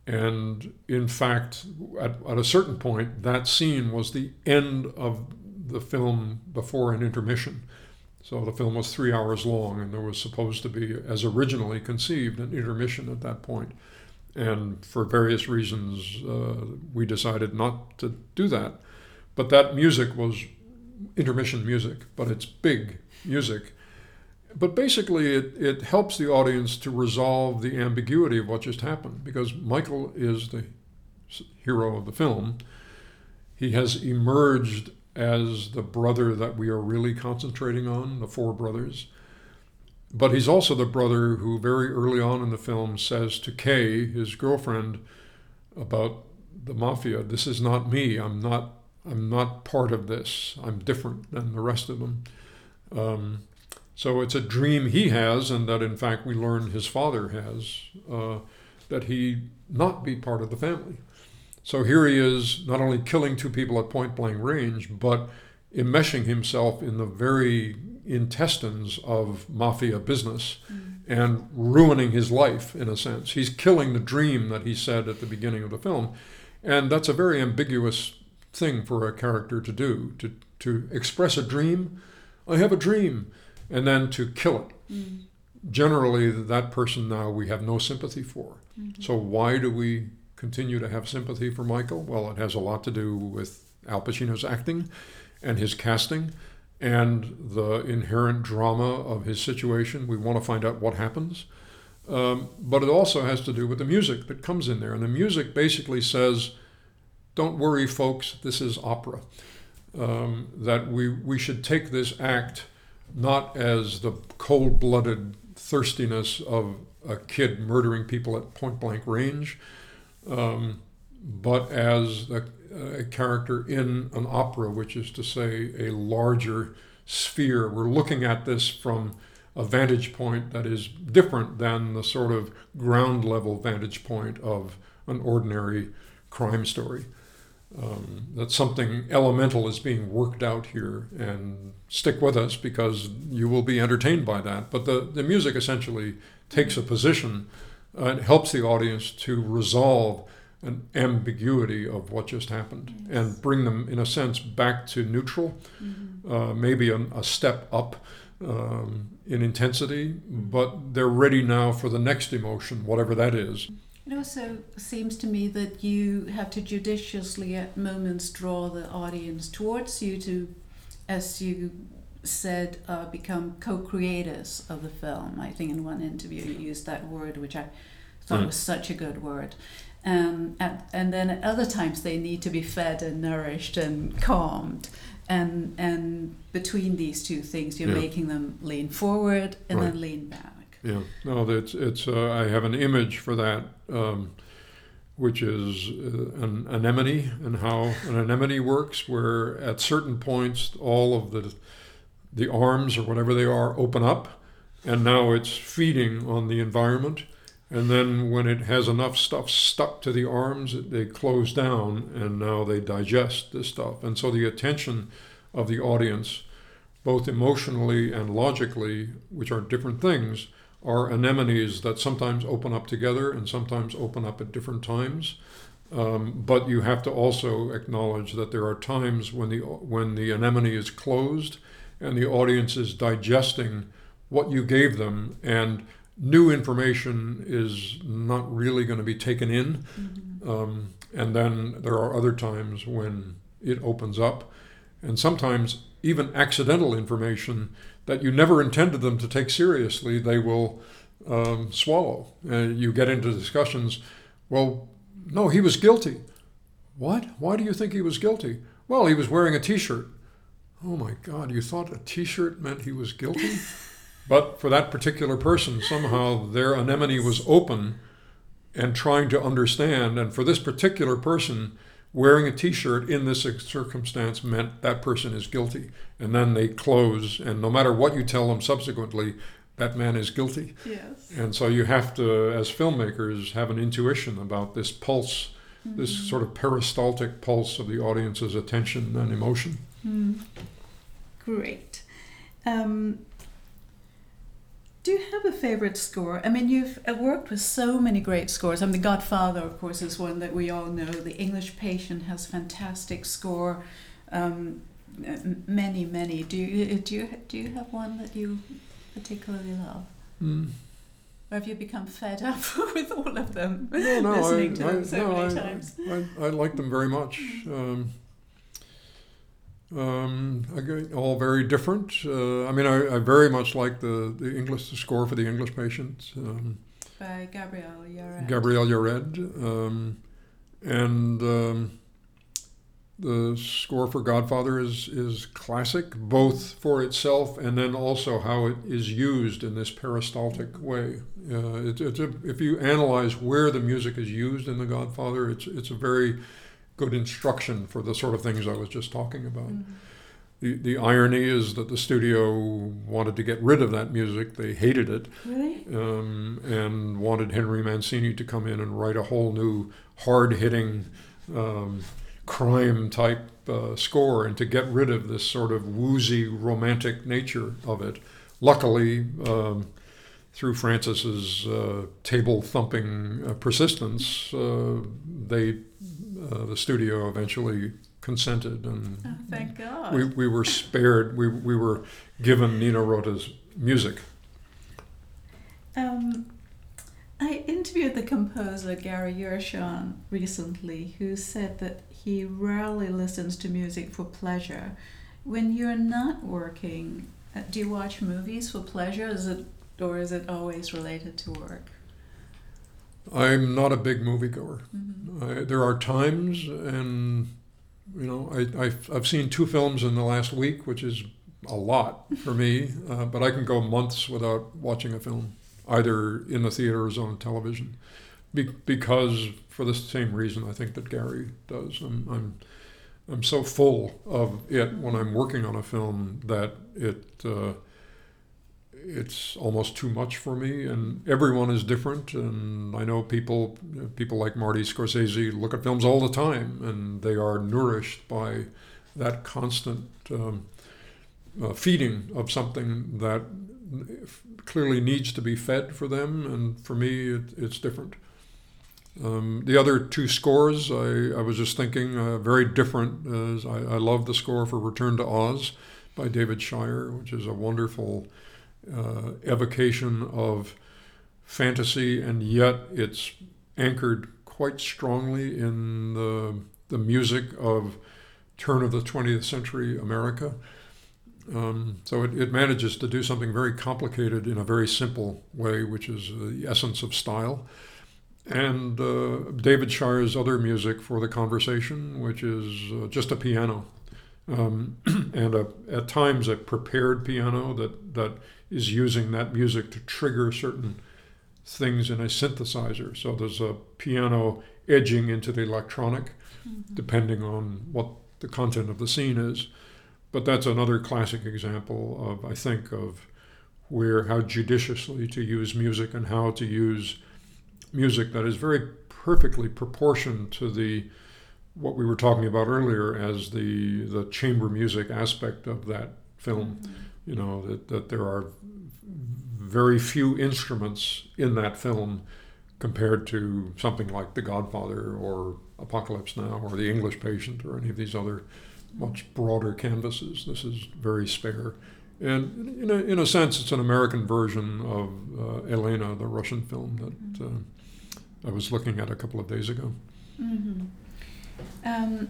and in fact, at, at a certain point, that scene was the end of the film before an intermission. So the film was three hours long, and there was supposed to be, as originally conceived, an intermission at that point. And for various reasons, uh, we decided not to do that. But that music was intermission music, but it's big music. But basically, it, it helps the audience to resolve the ambiguity of what just happened because Michael is the hero of the film. He has emerged as the brother that we are really concentrating on, the four brothers. But he's also the brother who, very early on in the film, says to Kay, his girlfriend, about the mafia, "This is not me. I'm not. I'm not part of this. I'm different than the rest of them." Um, so it's a dream he has, and that in fact we learn his father has, uh, that he not be part of the family. So here he is, not only killing two people at point blank range, but enmeshing himself in the very intestines of mafia business mm. and ruining his life in a sense. He's killing the dream that he said at the beginning of the film. And that's a very ambiguous thing for a character to do to, to express a dream. I have a dream, and then to kill it. Mm. Generally, that person now we have no sympathy for. Mm-hmm. So, why do we continue to have sympathy for Michael? Well, it has a lot to do with Al Pacino's acting and his casting and the inherent drama of his situation. We want to find out what happens. Um, but it also has to do with the music that comes in there. And the music basically says, don't worry, folks, this is opera. Um, that we, we should take this act not as the cold blooded thirstiness of a kid murdering people at point blank range, um, but as a, a, character in an opera, which is to say, a larger sphere. We're looking at this from a vantage point that is different than the sort of ground level vantage point of an ordinary crime story. Um, that something elemental is being worked out here, and stick with us because you will be entertained by that. But the, the music essentially takes a position uh, it helps the audience to resolve an ambiguity of what just happened yes. and bring them, in a sense, back to neutral, mm-hmm. uh, maybe a, a, step up um, in intensity, but they're ready now for the next emotion, whatever that is. It also seems to me that you have to judiciously at moments draw the audience towards you to, as you said uh, become co-creators of the film. I think in one interview you used that word, which I thought mm. was such a good word. Um, and, and then at other times they need to be fed and nourished and calmed. And, and between these two things, you're yeah. making them lean forward and right. then lean back. Yeah, no, it's, it's uh, I have an image for that. Um, which is uh, an anemone and how an anemone works, where at certain points all of the the arms or whatever they are open up, and now it's feeding on the environment. And then when it has enough stuff stuck to the arms, they close down and now they digest this stuff. And so the attention of the audience, both emotionally and logically, which are different things, are anemones that sometimes open up together and sometimes open up at different times. Um, but you have to also acknowledge that there are times when the when the anemone is closed and the audience is digesting what you gave them and new information is not really going to be taken in mm-hmm. um, and then there are other times when it opens up and sometimes even accidental information that you never intended them to take seriously they will um, swallow and you get into discussions well no he was guilty What? Why do you think he was guilty? Well, he was wearing a t shirt. Oh my God, you thought a t shirt meant he was guilty? but for that particular person, somehow their anemone was open and trying to understand. And for this particular person, wearing a t-shirt in this circumstance meant that person is guilty and then they close and no matter what you tell them subsequently that man is guilty yes and so you have to as filmmakers have an intuition about this pulse mm-hmm. this sort of peristaltic pulse of the audience's attention and emotion mm. great um, do you have a favorite score? I mean, you've uh, worked with so many great scores. I mean, The Godfather, of course, is one that we all know. The English Patient has fantastic score. Um, many, many. Do you do you do you have one that you particularly love? Mm. Or have you become fed up with all of them? No, no, listening I, to them I, so no, many I, times. I, I, like them very much. Um, um, all very different. Uh, I mean, I, I, very much like the, the English the score for the English Patient um, by Gabriel Yared. Gabriel Yared, um, and um, the score for Godfather is is classic, both for itself and then also how it is used in this peristaltic way. Uh, it, it's a, if you analyze where the music is used in The Godfather, it's it's a very good instruction for the sort of things I was just talking about. Mm-hmm. The, the irony is that the studio wanted to get rid of that music. They hated it. Really? Um, and wanted Henry Mancini to come in and write a whole new hard hitting um, crime type uh, score and to get rid of this sort of woozy romantic nature of it. Luckily, um, through Francis's uh, table thumping uh, persistence, uh, they uh, the studio eventually consented, and oh, thank God. We, we were spared. We, we were given Nino Rota's music. Um, I interviewed the composer Gary Yershon recently, who said that he rarely listens to music for pleasure. When you're not working, uh, do you watch movies for pleasure? Is it or is it always related to work? I'm not a big moviegoer. Mm-hmm. I, there are times, and you know, I, I've, I've seen two films in the last week, which is a lot for me. Uh, but I can go months without watching a film, either in the theaters or on television, Be- because for the same reason I think that Gary does. I'm, I'm I'm so full of it when I'm working on a film that it. Uh, it's almost too much for me and everyone is different and i know people people like marty scorsese look at films all the time and they are nourished by that constant um, uh, feeding of something that clearly needs to be fed for them and for me it, it's different um, the other two scores, I, I was just thinking, uh, very different. As I, I love the score for Return to Oz by David Shire, which is a wonderful uh, evocation of fantasy, and yet it's anchored quite strongly in the, the music of turn of the 20th century America. Um, so it, it, manages to do something very complicated in a very simple way, which is the essence of style. And uh, David Shire's other music for the conversation, which is uh, just a piano, um, and a, at times a prepared piano that, that is using that music to trigger certain things in a synthesizer. So there's a piano edging into the electronic, mm-hmm. depending on what the content of the scene is. But that's another classic example of, I think, of where how judiciously to use music and how to use music that is very perfectly proportioned to the what we were talking about earlier as the the chamber music aspect of that film. Mm-hmm. You know that that there are very few instruments in that film compared to something like The Godfather or Apocalypse Now or The English Patient or any of these other much broader canvases. This is very spare. And in a, in a sense, it's an American version of uh, Elena, the Russian film that uh, I was looking at a couple of days ago. Mm-hmm. Um,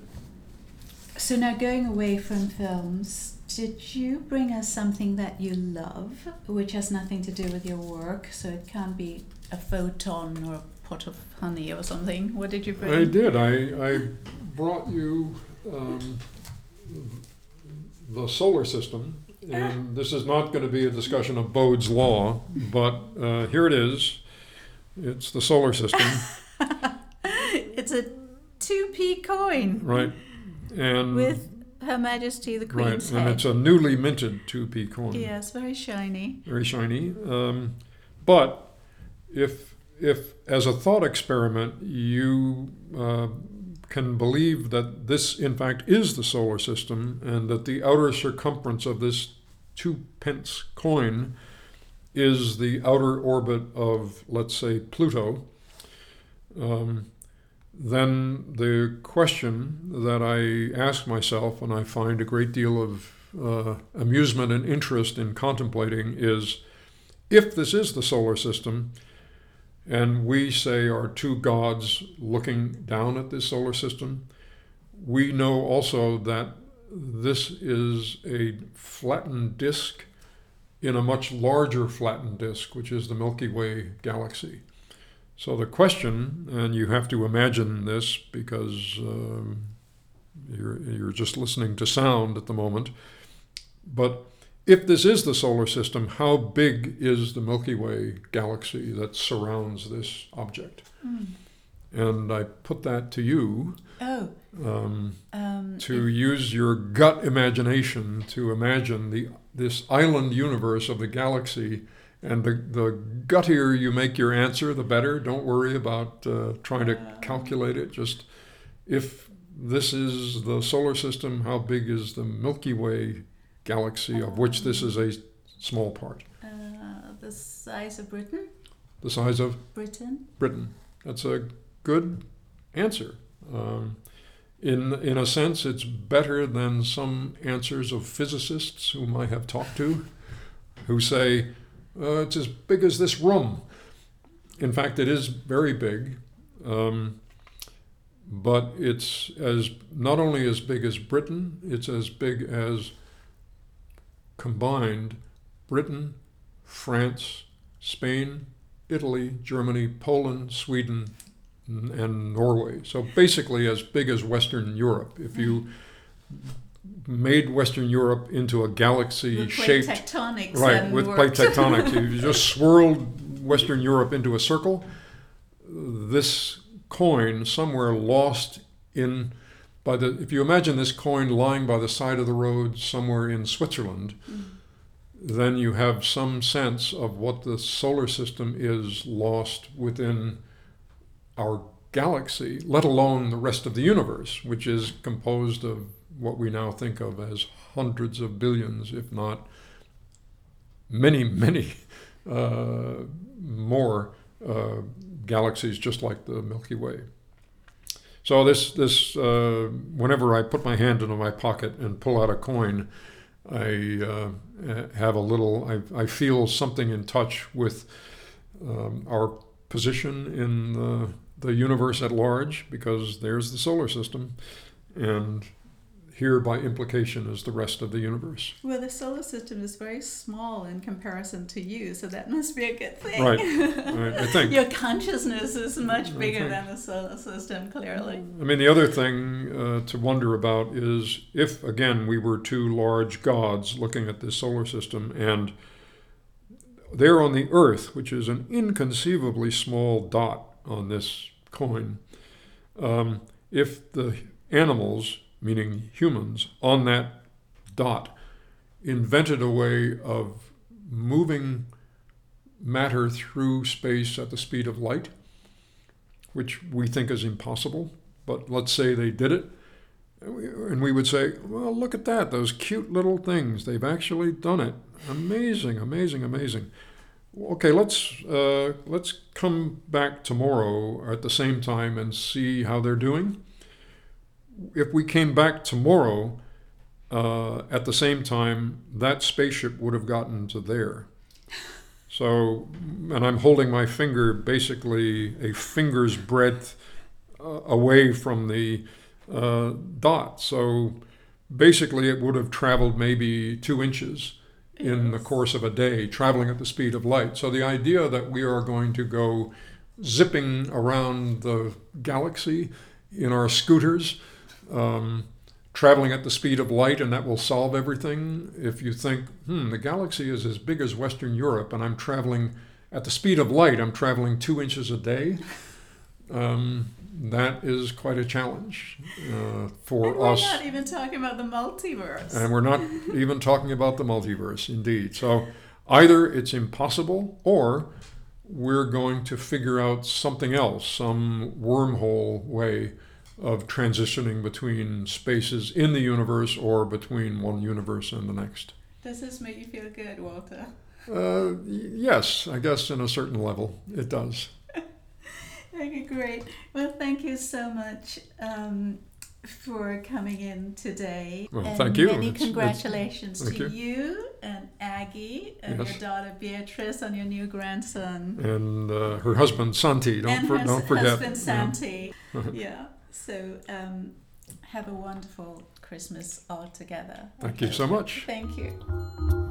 so now going away from films did you bring us something that you love, which has nothing to do with your work? So it can't be a photon or a pot of honey or something. What did you bring? I did. I, I brought you um, the solar system, and this is not going to be a discussion of Bode's law, but uh, here it is. It's the solar system. it's a 2p coin. Right. And with Her Majesty the Queen's right, and it's a newly minted 2p coin. Yes, very shiny. Very shiny. Um, but if if as a thought experiment you uh, can believe that this in fact is the solar system and that the outer circumference of this two pence coin is the outer orbit of let's say Pluto, um, then the question that I ask myself and I find a great deal of uh, amusement and interest in contemplating is if this is the solar system, and we say are two gods looking down at this solar system, we know also that this is a flattened disk in a much larger flattened disk, which is the Milky Way galaxy. So the question, and you have to imagine this because um, you're, you're just listening to sound at the moment, but if this is the solar system, how big is the Milky Way galaxy that surrounds this object? Mm. And I put that to you Oh, um, um, to if- use your gut imagination to imagine the this island universe of the galaxy. And the, the guttier you make your answer, the better. Don't worry about uh, trying to calculate it. Just if this is the solar system, how big is the Milky Way galaxy, of which this is a small part? uh, the size of Britain. The size of Britain. Britain. That's a good answer. Um, in, in a sense, it's better than some answers of physicists whom I have talked to who say, uh, it's as big as this room. In fact, it is very big, um, but it's as not only as big as Britain, it's as big as combined Britain, France, Spain, Italy, Germany, Poland, Sweden, and Norway. So basically, as big as Western Europe. If you made Western Europe into a galaxy With plate shaped tectonics. right and with plate tectonics, you just swirled Western Europe into a circle, this coin somewhere lost in by the if you imagine this coin lying by the side of the road somewhere in Switzerland Mm. then you have some sense of what the solar system is lost within our galaxy, let alone the rest of the universe, which is composed of what we now think of as hundreds of billions, if not many, many uh, more uh, galaxies, just like the Milky Way. So this, this, uh, whenever I put my hand into my pocket and pull out a coin, I uh, have a little, I, I feel something in touch with um, our position in the, the universe at large, because there's the solar system, and here by implication is the rest of the universe. Well, the solar system is very small in comparison to you, so that must be a good thing. Right. I, I think. Your consciousness is much bigger than the solar system, clearly. I mean, the other thing uh, to wonder about is if, again, we were two large gods looking at this solar system, and there on the Earth, which is an inconceivably small dot on this coin, um, if the animals, meaning humans, on that dot invented a way of moving matter through space at the speed of light, which we think is impossible, but let's say they did it. And we- would say, well, look at that, those cute little things. They've actually done it. Amazing, amazing, amazing. Okay, let's, uh, let's come back tomorrow at the same time and see how they're doing. If we came back tomorrow uh, at the same time, that spaceship would have gotten to there. So, and I'm holding my finger basically a finger's breadth uh, away from the uh, dot. So basically it would have traveled maybe two inches in the course of a day, traveling at the speed of light. So the idea that we are going to go zipping around the galaxy in our scooters, um, traveling at the speed of light, and that will solve everything. If you think, hmm, the galaxy is as big as Western Europe, and I'm traveling at the speed of light, I'm traveling two inches a day. Um, that is quite a challenge uh, for and we're us. not even talking about the multiverse. And we're not even talking about the multiverse, indeed. So either it's impossible or we're going to figure out something else, some wormhole way of transitioning between spaces in the universe or between one universe and the next. Does this make you feel good, Walter? Uh, yes, I guess in a certain level it does. Okay, great. Well, thank you so much um, for coming in today. Well, and thank you. Many It's- it's- congratulations thank to you. you and Aggie and Yes. your daughter Beatrice on your new grandson. And uh, her husband Santi, don't, and for, her don't forget. husband Yeah. Santi. yeah. So um, have a wonderful Christmas all together. Thank you so much. Thank you.